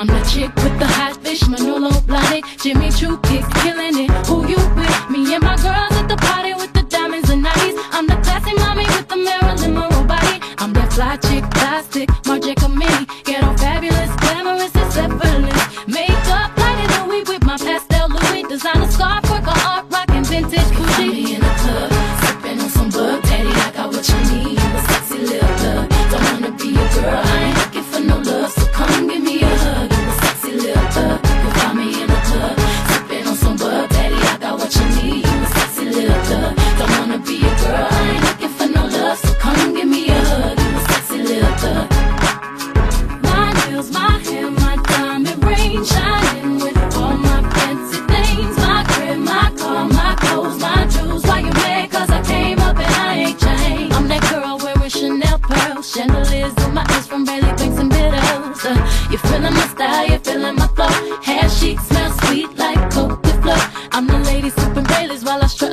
I'm the chick with the hot fish, Manolo Blahnik, Jimmy Choo kick, killing it. Who you with? Me and my girls at the party with the diamonds and nice. I'm the classy mommy with the Marilyn Monroe body. I'm that fly chick, plastic, Marja Kamini. You're feeling my style, you're feeling my flow. Hair chic, smell sweet like coconut flow. I'm the lady sipping Baileys while I strut